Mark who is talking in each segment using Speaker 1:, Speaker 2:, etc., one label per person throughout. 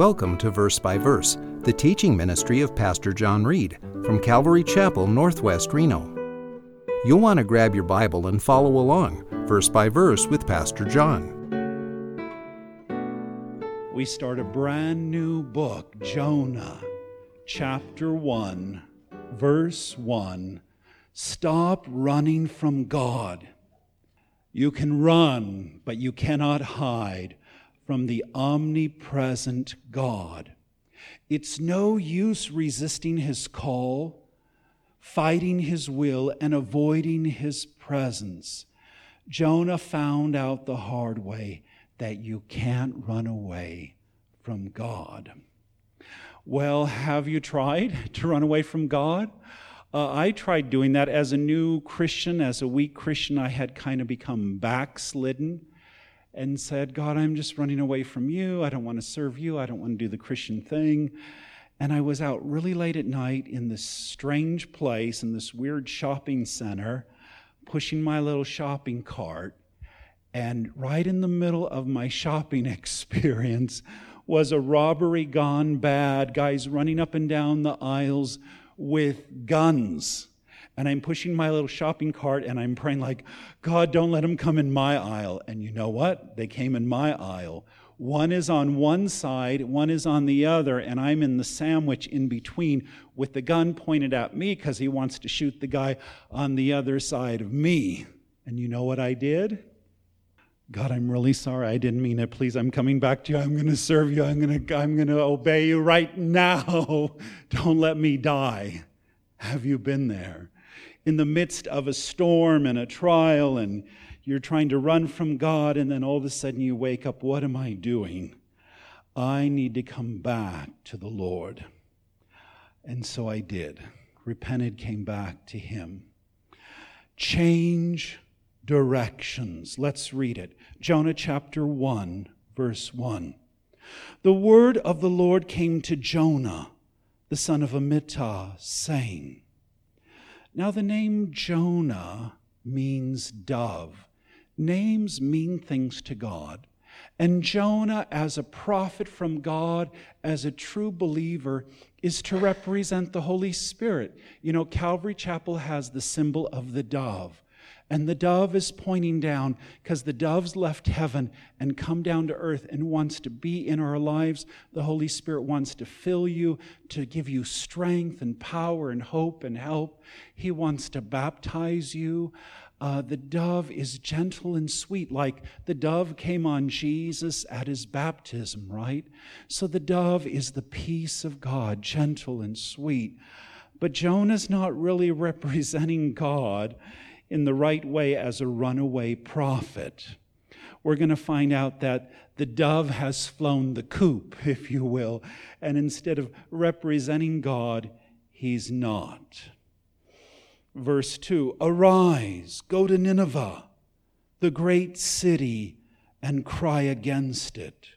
Speaker 1: Welcome to Verse by Verse, the teaching ministry of Pastor John Reed from Calvary Chapel, Northwest Reno. You'll want to grab your Bible and follow along, verse by verse, with Pastor John.
Speaker 2: We start a brand new book, Jonah, chapter 1, verse 1. Stop running from God. You can run, but you cannot hide from the omnipresent God. It's no use resisting his call, fighting his will, and avoiding his presence. Jonah found out the hard way that you can't run away from God. Well, have you tried to run away from God? Uh, I tried doing that as a new Christian, as a weak Christian. I had kind of become backslidden and said, God, I'm just running away from you. I don't want to serve you. I don't want to do the Christian thing. And I was out really late at night in this strange place, in this weird shopping center, pushing my little shopping cart. And right in the middle of my shopping experience was a robbery gone bad, guys running up and down the aisles with guns and I'm pushing my little shopping cart and I'm praying, like, God, don't let them come in my aisle. And you know what? They came in my aisle. One is on one side, one is on the other, and I'm in the sandwich in between with the gun pointed at me because he wants to shoot the guy on the other side of me. And you know what I did? God, I'm really sorry. I didn't mean it. Please, I'm coming back to you. I'm going to serve you. I'm going to, I'm going to obey you right now. Don't let me die. Have you been there? In the midst of a storm and a trial, and you're trying to run from God, and then all of a sudden you wake up, what am I doing? I need to come back to the Lord. And so I did. Repented, came back to Him. Change directions. Let's read it. Jonah chapter 1, verse 1. The word of the Lord came to Jonah, the son of Amittai, saying, now, the name Jonah means dove. Names mean things to God. And Jonah, as a prophet from God, as a true believer, is to represent the Holy Spirit. You know, Calvary Chapel has the symbol of the dove. And the dove is pointing down because the dove's left heaven and come down to earth and wants to be in our lives. The Holy Spirit wants to fill you, to give you strength and power and hope and help. He wants to baptize you. Uh, the dove is gentle and sweet, like the dove came on Jesus at his baptism, right? So the dove is the peace of God, gentle and sweet. But Jonah's not really representing God in the right way as a runaway prophet. We're going to find out that the dove has flown the coop, if you will, and instead of representing God, he's not. Verse 2 Arise, go to Nineveh, the great city, and cry against it,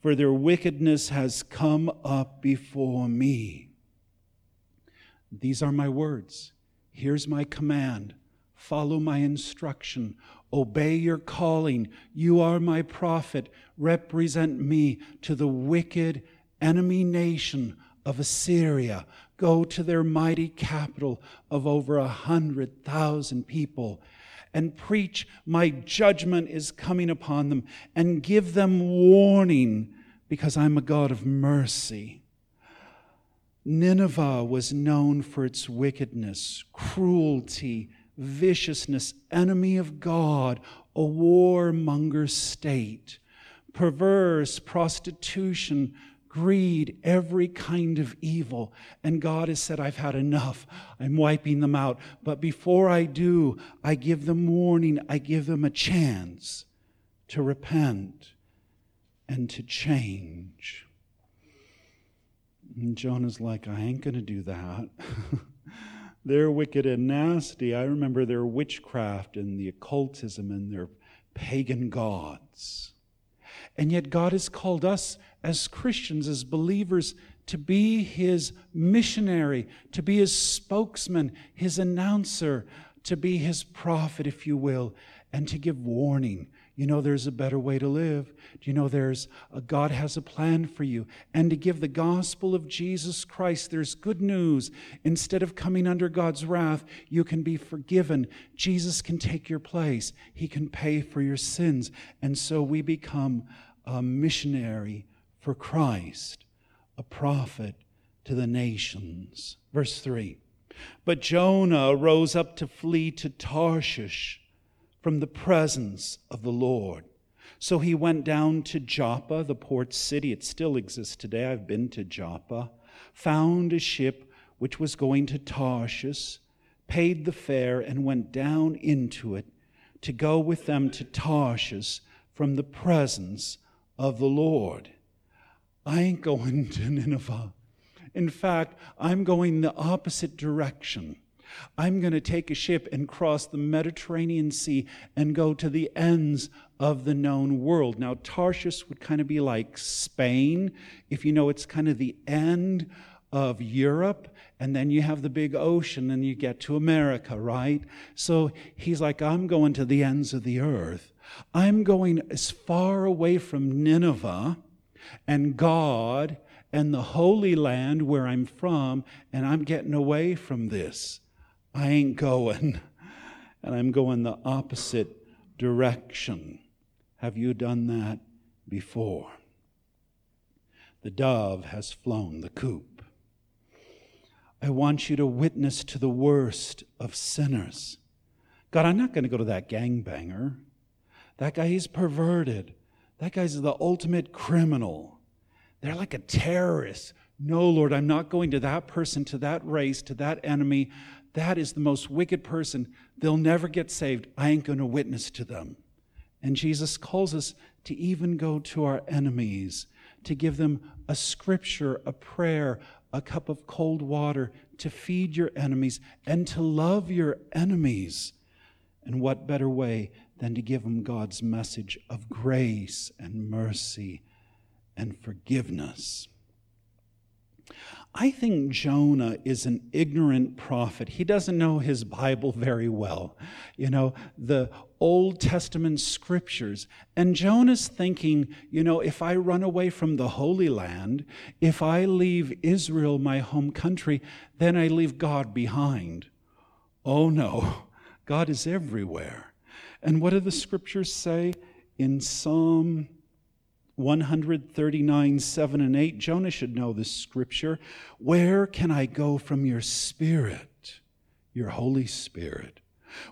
Speaker 2: for their wickedness has come up before me. These are my words. Here's my command Follow my instruction. Obey your calling. You are my prophet. Represent me to the wicked enemy nation of Assyria. Go to their mighty capital of over a hundred thousand people and preach, My judgment is coming upon them, and give them warning because I'm a God of mercy. Nineveh was known for its wickedness, cruelty, viciousness, enemy of God, a warmonger state, perverse, prostitution, greed, every kind of evil. And God has said, I've had enough. I'm wiping them out. But before I do, I give them warning, I give them a chance to repent and to change. And Jonah's like, I ain't going to do that. They're wicked and nasty. I remember their witchcraft and the occultism and their pagan gods. And yet, God has called us as Christians, as believers, to be His missionary, to be His spokesman, His announcer, to be His prophet, if you will, and to give warning. You know there's a better way to live. Do you know there's a God has a plan for you? And to give the gospel of Jesus Christ, there's good news. Instead of coming under God's wrath, you can be forgiven. Jesus can take your place. He can pay for your sins. And so we become a missionary for Christ, a prophet to the nations. Verse 3. But Jonah rose up to flee to Tarshish from the presence of the Lord. So he went down to Joppa, the port city. It still exists today. I've been to Joppa. Found a ship which was going to Tarshish, paid the fare, and went down into it to go with them to Tarshish from the presence of the Lord. I ain't going to Nineveh. In fact, I'm going the opposite direction. I'm going to take a ship and cross the Mediterranean Sea and go to the ends of the known world. Now, Tarshish would kind of be like Spain, if you know it's kind of the end of Europe, and then you have the big ocean and you get to America, right? So he's like, I'm going to the ends of the earth. I'm going as far away from Nineveh and God and the Holy Land where I'm from, and I'm getting away from this. I ain't going, and I'm going the opposite direction. Have you done that before? The dove has flown the coop. I want you to witness to the worst of sinners. God, I'm not going to go to that gangbanger. That guy, he's perverted. That guy's the ultimate criminal. They're like a terrorist. No, Lord, I'm not going to that person, to that race, to that enemy. That is the most wicked person. They'll never get saved. I ain't going to witness to them. And Jesus calls us to even go to our enemies, to give them a scripture, a prayer, a cup of cold water, to feed your enemies, and to love your enemies. And what better way than to give them God's message of grace and mercy and forgiveness? I think Jonah is an ignorant prophet. He doesn't know his Bible very well. You know, the Old Testament scriptures. And Jonah's thinking, you know, if I run away from the Holy Land, if I leave Israel, my home country, then I leave God behind. Oh no, God is everywhere. And what do the scriptures say in Psalm 139, 7 and 8. Jonah should know this scripture. Where can I go from your spirit, your Holy Spirit?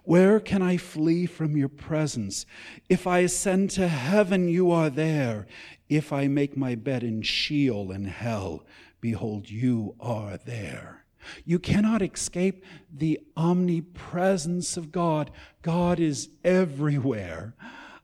Speaker 2: Where can I flee from your presence? If I ascend to heaven, you are there. If I make my bed in Sheol and hell, behold, you are there. You cannot escape the omnipresence of God. God is everywhere.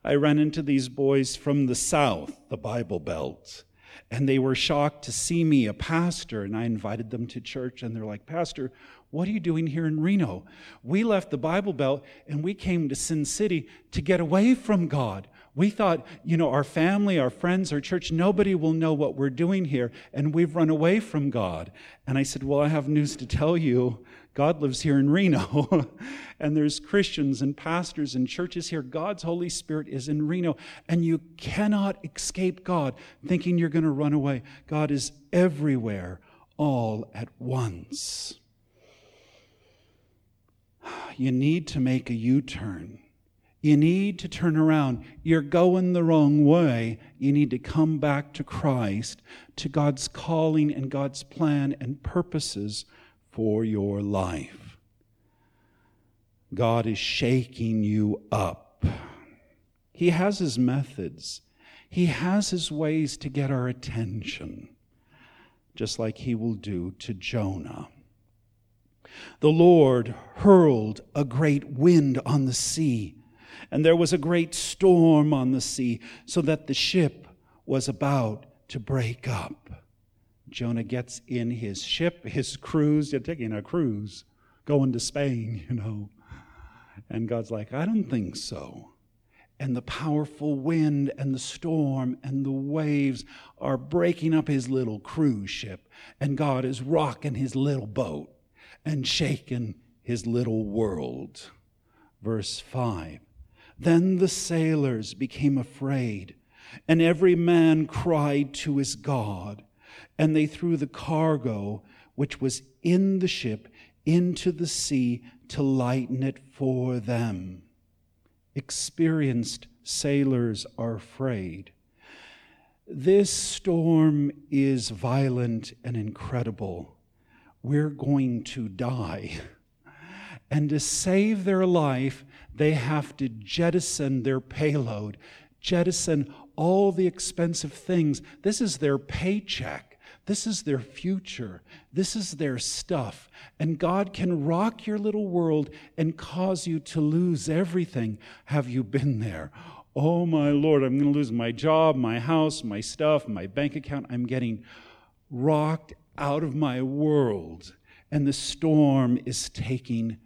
Speaker 2: I ran into these boys from the South, the Bible Belt, and they were shocked to see me, a pastor, and I invited them to church, and they're like, Pastor, what are you doing here in Reno? We left the Bible Belt and we came to Sin City to get away from God. We thought, you know, our family, our friends, our church, nobody will know what we're doing here, and we've run away from God. And I said, Well, I have news to tell you. God lives here in Reno, and there's Christians and pastors and churches here. God's Holy Spirit is in Reno, and you cannot escape God thinking you're going to run away. God is everywhere, all at once. You need to make a U turn. You need to turn around. You're going the wrong way. You need to come back to Christ, to God's calling and God's plan and purposes for your life. God is shaking you up. He has his methods, he has his ways to get our attention, just like he will do to Jonah. The Lord hurled a great wind on the sea, and there was a great storm on the sea, so that the ship was about to break up. Jonah gets in his ship, his cruise, they're taking a cruise, going to Spain, you know. And God's like, I don't think so. And the powerful wind and the storm and the waves are breaking up his little cruise ship. And God is rocking his little boat and shaking his little world. Verse 5 Then the sailors became afraid, and every man cried to his God, and they threw the cargo which was in the ship into the sea to lighten it for them. Experienced sailors are afraid. This storm is violent and incredible. We're going to die. And to save their life, they have to jettison their payload, jettison all the expensive things. This is their paycheck. This is their future. This is their stuff. And God can rock your little world and cause you to lose everything. Have you been there? Oh my Lord, I'm going to lose my job, my house, my stuff, my bank account. I'm getting rocked out of my world. And the storm is taking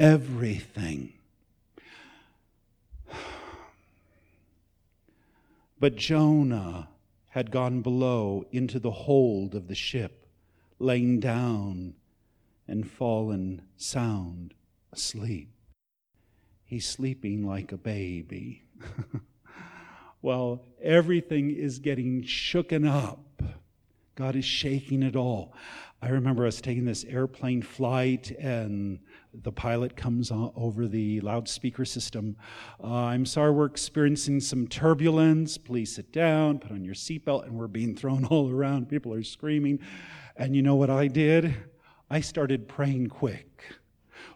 Speaker 2: everything. But Jonah had gone below into the hold of the ship, lain down and fallen sound asleep. He's sleeping like a baby. well, everything is getting shooken up. God is shaking it all. I remember us taking this airplane flight, and the pilot comes over the loudspeaker system. Uh, I'm sorry, we're experiencing some turbulence. Please sit down, put on your seatbelt, and we're being thrown all around. People are screaming. And you know what I did? I started praying quick.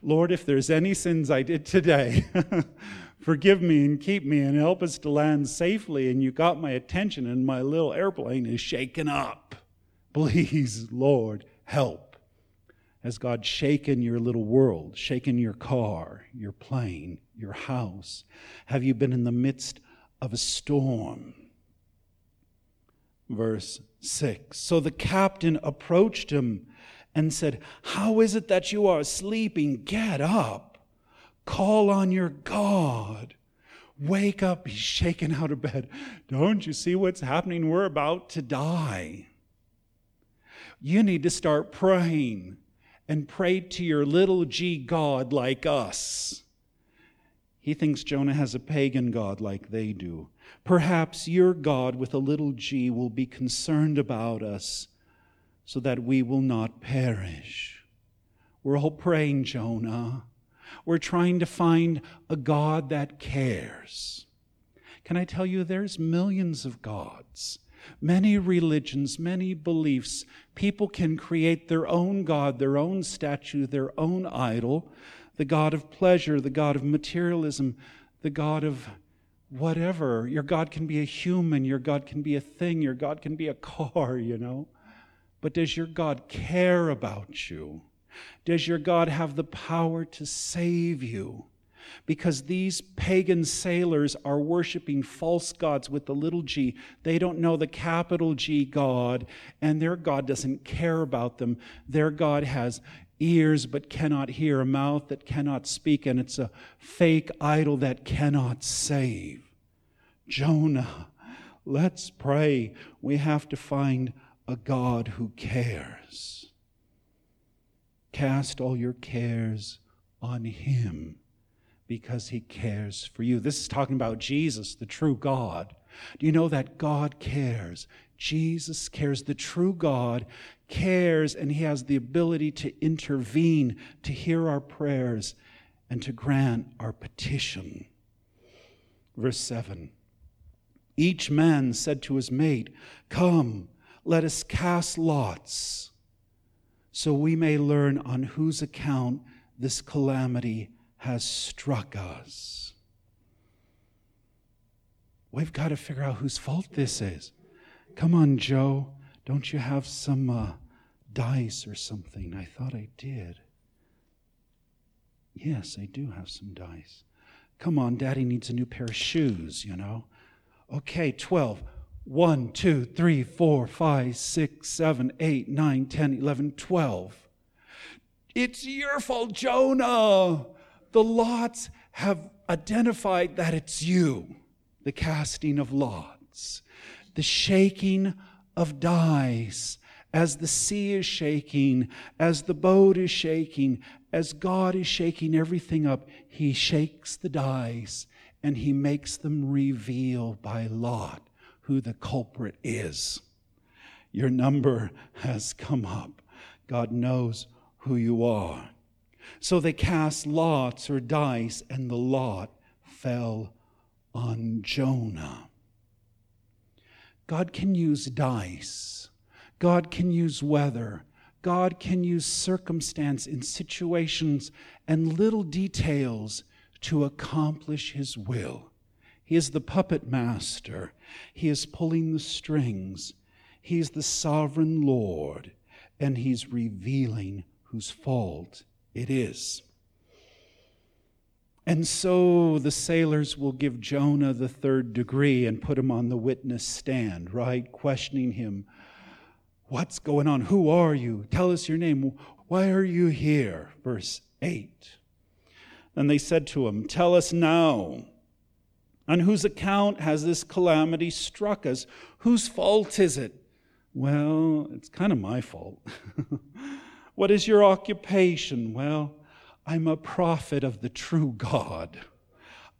Speaker 2: Lord, if there's any sins I did today, forgive me and keep me and help us to land safely. And you got my attention, and my little airplane is shaken up. Please, Lord, help. Has God shaken your little world, shaken your car, your plane, your house? Have you been in the midst of a storm? Verse 6 So the captain approached him and said, How is it that you are sleeping? Get up, call on your God. Wake up. He's shaken out of bed. Don't you see what's happening? We're about to die you need to start praying and pray to your little g God like us. He thinks Jonah has a pagan God like they do. Perhaps your God with a little g will be concerned about us so that we will not perish. We're all praying, Jonah. We're trying to find a God that cares. Can I tell you, there's millions of gods many religions, many beliefs. People can create their own God, their own statue, their own idol, the God of pleasure, the God of materialism, the God of whatever. Your God can be a human, your God can be a thing, your God can be a car, you know. But does your God care about you? Does your God have the power to save you? Because these pagan sailors are worshiping false gods with the little g. They don't know the capital G God, and their God doesn't care about them. Their God has ears but cannot hear, a mouth that cannot speak, and it's a fake idol that cannot save. Jonah, let's pray. We have to find a God who cares. Cast all your cares on him because he cares for you. This is talking about Jesus, the true God. Do you know that God cares? Jesus cares. The true God cares, and he has the ability to intervene, to hear our prayers, and to grant our petition. Verse 7 Each man said to his mate, Come, let us cast lots, so we may learn on whose account this calamity has struck us. We've got to figure out whose fault this is. Come on, Joe. Don't you have some uh, dice or something? I thought I did. Yes, I do have some dice. Come on, Daddy needs a new pair of shoes, you know. Okay, 12. 1, 2, 3, 4, 5, 6, 7, 8, 9, 10, 11, 12. It's your fault, Jonah the lots have identified that it's you, the casting of lots, the shaking of dice, as the sea is shaking, as the boat is shaking, as God is shaking everything up, He shakes the dice and he makes them reveal by lot who the culprit is. Your number has come up. God knows who you are. So they cast lots or dice, and the lot fell on Jonah. God can use dice, God can use weather, God can use circumstance in situations and little details to accomplish His will. He is the puppet master, He is pulling the strings, He's the sovereign Lord, and He's revealing whose fault it is. And so the sailors will give Jonah the third degree and put him on the witness stand, right? Questioning him. What's going on? Who are you? Tell us your name. Why are you here? Verse 8. Then they said to him, Tell us now, on whose account has this calamity struck us? Whose fault is it? Well, it's kind of my fault. what is your occupation? Well, I'm a prophet of the true God.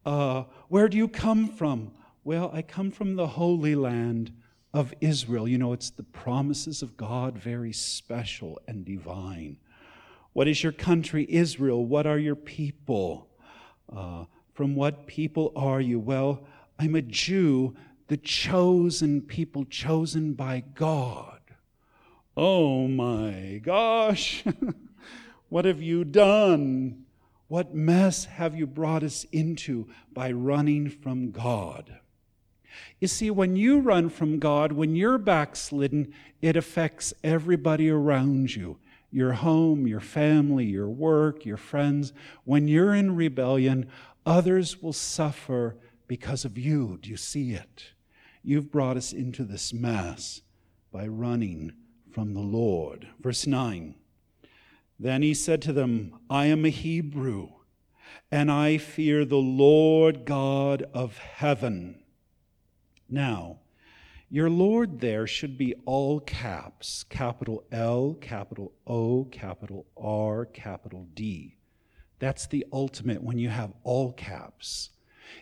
Speaker 2: Uh, where do you come from? Well, I come from the Holy Land of Israel. You know, it's the promises of God, very special and divine. What is your country, Israel? What are your people? Uh, from what people are you? Well, I'm a Jew, the chosen people, chosen by God. Oh my gosh. What have you done? What mess have you brought us into by running from God? You see, when you run from God, when you're backslidden, it affects everybody around you your home, your family, your work, your friends. When you're in rebellion, others will suffer because of you. Do you see it? You've brought us into this mess by running from the Lord. Verse 9. Then he said to them, I am a Hebrew, and I fear the Lord God of heaven. Now, your Lord there should be all caps capital L, capital O, capital R, capital D. That's the ultimate when you have all caps.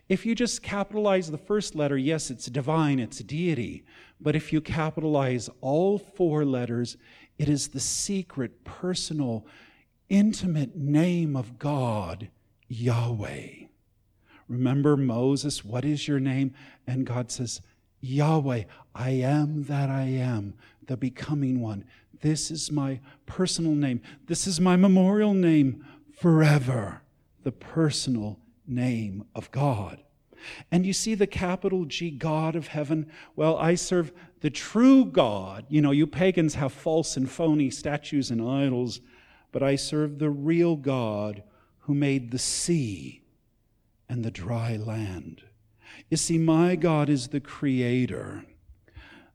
Speaker 2: If you just capitalize the first letter, yes, it's divine, it's deity. But if you capitalize all four letters, it is the secret, personal, intimate name of God, Yahweh. Remember Moses, what is your name? And God says, Yahweh, I am that I am, the becoming one. This is my personal name. This is my memorial name forever, the personal name of God. And you see the capital G, God of heaven? Well, I serve the true God. You know, you pagans have false and phony statues and idols, but I serve the real God who made the sea and the dry land. You see, my God is the creator,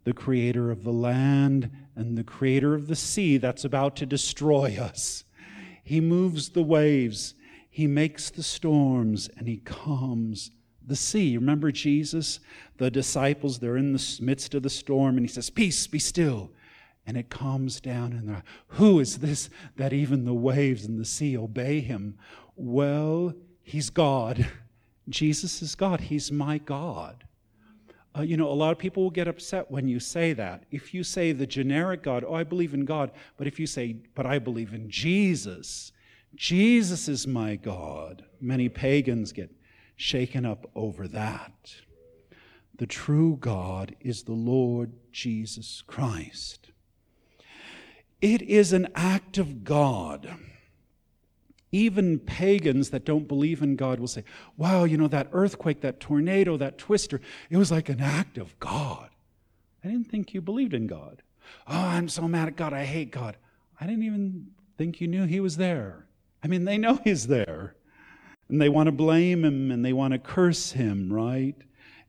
Speaker 2: the creator of the land and the creator of the sea that's about to destroy us. He moves the waves, He makes the storms, and He calms the sea. Remember Jesus? The disciples, they're in the midst of the storm, and he says, Peace, be still. And it calms down, and they're, Who is this that even the waves and the sea obey him? Well, he's God. Jesus is God. He's my God. Uh, you know, a lot of people will get upset when you say that. If you say the generic God, oh, I believe in God, but if you say, but I believe in Jesus, Jesus is my God, many pagans get shaken up over that. The true God is the Lord Jesus Christ. It is an act of God. Even pagans that don't believe in God will say, Wow, you know, that earthquake, that tornado, that twister, it was like an act of God. I didn't think you believed in God. Oh, I'm so mad at God. I hate God. I didn't even think you knew He was there. I mean, they know He's there. And they want to blame him and they want to curse him, right?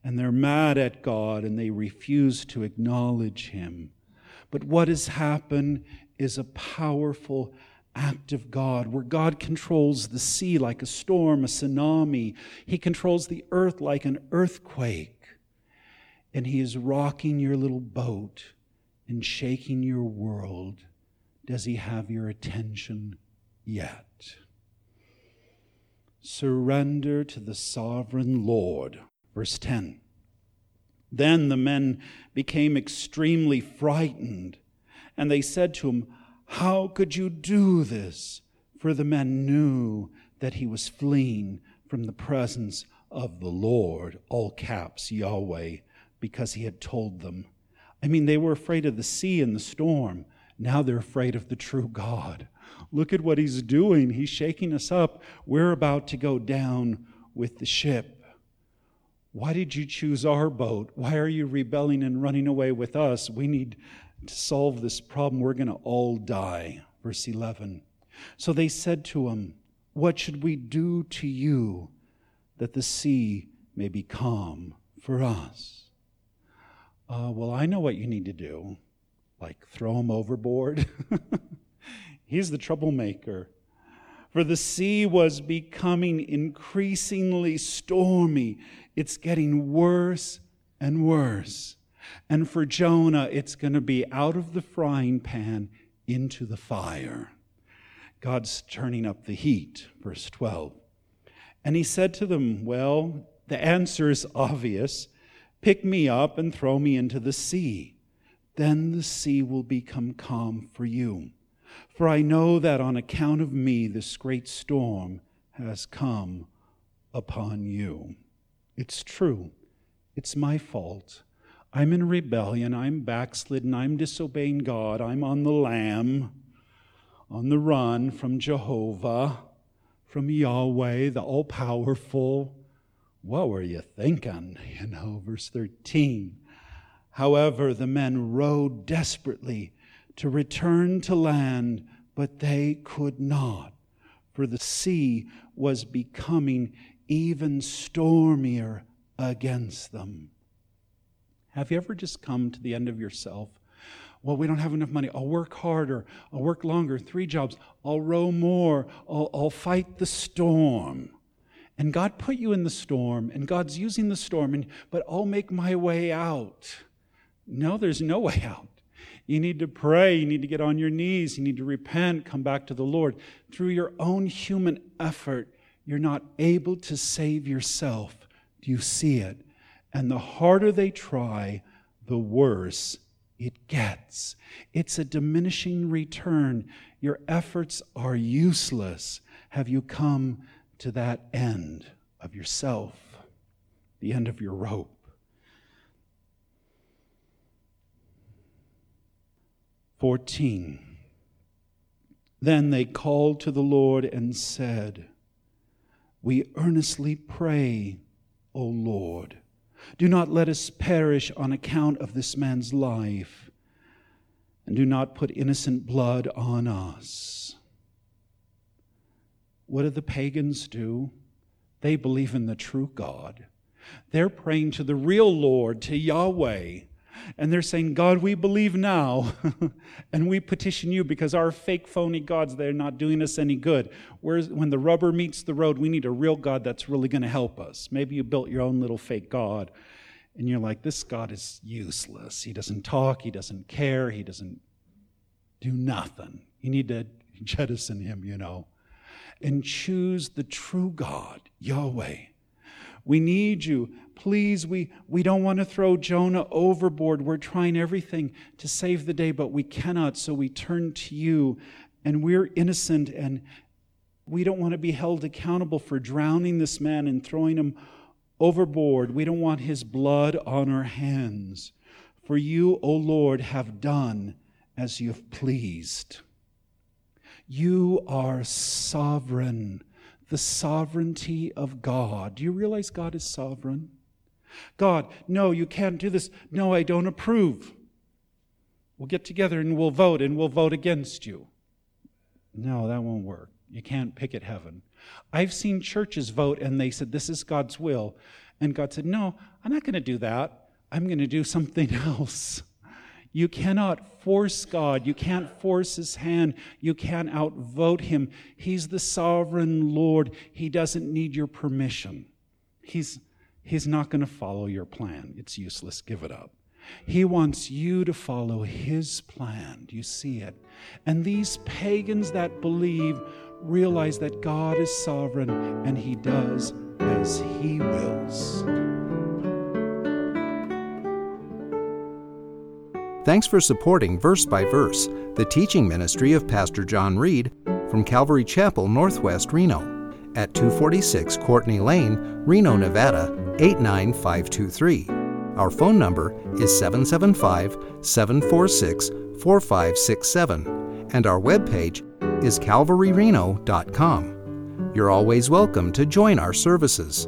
Speaker 2: And they're mad at God and they refuse to acknowledge him. But what has happened is a powerful act of God, where God controls the sea like a storm, a tsunami. He controls the earth like an earthquake. And He is rocking your little boat and shaking your world. Does He have your attention yet? surrender to the sovereign Lord. Verse 10. Then the men became extremely frightened, and they said to him, How could you do this? For the men knew that he was fleeing from the presence of the Lord, all caps, Yahweh, because he had told them. I mean, they were afraid of the sea and the storm. Now they're afraid of the true God. Look at what he's doing. He's shaking us up. We're about to go down with the ship. Why did you choose our boat? Why are you rebelling and running away with us? We need to solve this problem. We're going to all die. Verse 11. So they said to him, What should we do to you that the sea may be calm for us? Uh, well, I know what you need to do. Like throw him overboard. He's the troublemaker. For the sea was becoming increasingly stormy. It's getting worse and worse. And for Jonah, it's going to be out of the frying pan into the fire. God's turning up the heat, verse 12. And he said to them, Well, the answer is obvious. Pick me up and throw me into the sea. Then the sea will become calm for you. For I know that on account of me this great storm has come upon you. It's true. It's my fault. I'm in rebellion. I'm backslidden. I'm disobeying God. I'm on the lam, on the run from Jehovah, from Yahweh, the all powerful. What were you thinking? You know, verse 13. However, the men rowed desperately to return to land, but they could not, for the sea was becoming even stormier against them. Have you ever just come to the end of yourself? Well, we don't have enough money. I'll work harder. I'll work longer, three jobs. I'll row more. I'll, I'll fight the storm. And God put you in the storm, and God's using the storm, and, but I'll make my way out. No, there's no way out. You need to pray. You need to get on your knees. You need to repent, come back to the Lord. Through your own human effort, you're not able to save yourself. Do you see it? And the harder they try, the worse it gets. It's a diminishing return. Your efforts are useless. Have you come to that end of yourself, the end of your rope? 14. Then they called to the Lord and said, We earnestly pray, O Lord, do not let us perish on account of this man's life, and do not put innocent blood on us. What do the pagans do? They believe in the true God. They're praying to the real Lord, to Yahweh and they're saying, God, we believe now, and we petition you because our fake, phony gods, they're not doing us any good. Whereas when the rubber meets the road, we need a real God that's really going to help us. Maybe you built your own little fake God, and you're like, this God is useless. He doesn't talk, he doesn't care, he doesn't do nothing. You need to jettison him, you know, and choose the true God, Yahweh. We need you. Please, we, we don't want to throw Jonah overboard. We're trying everything to save the day, but we cannot. So we turn to you, and we're innocent, and we don't want to be held accountable for drowning this man and throwing him overboard. We don't want his blood on our hands. For you, O Lord, have done as you have pleased. You are sovereign the sovereignty of God. Do you realize God is sovereign? God, no, you can't do this. No, I don't approve. We'll get together and we'll vote and we'll vote against you. No, that won't work. You can't pick at heaven. I've seen churches vote and they said, This is God's will. And God said, No, I'm not going to do that. I'm going to do something else. You cannot force God. You can't force his hand. You can't outvote him. He's the sovereign Lord. He doesn't need your permission. He's, he's not going to follow your plan. It's useless. Give it up. He wants you to follow his plan. Do you see it? And these pagans that believe realize that God is sovereign and He does as He wills.
Speaker 1: Thanks for supporting Verse by Verse, the teaching ministry of Pastor John Reed from Calvary Chapel, Northwest Reno, at 246 Courtney Lane, Reno, Nevada 89523. Our phone number is 775 746 4567, and our webpage is calvaryreno.com. You're always welcome to join our services.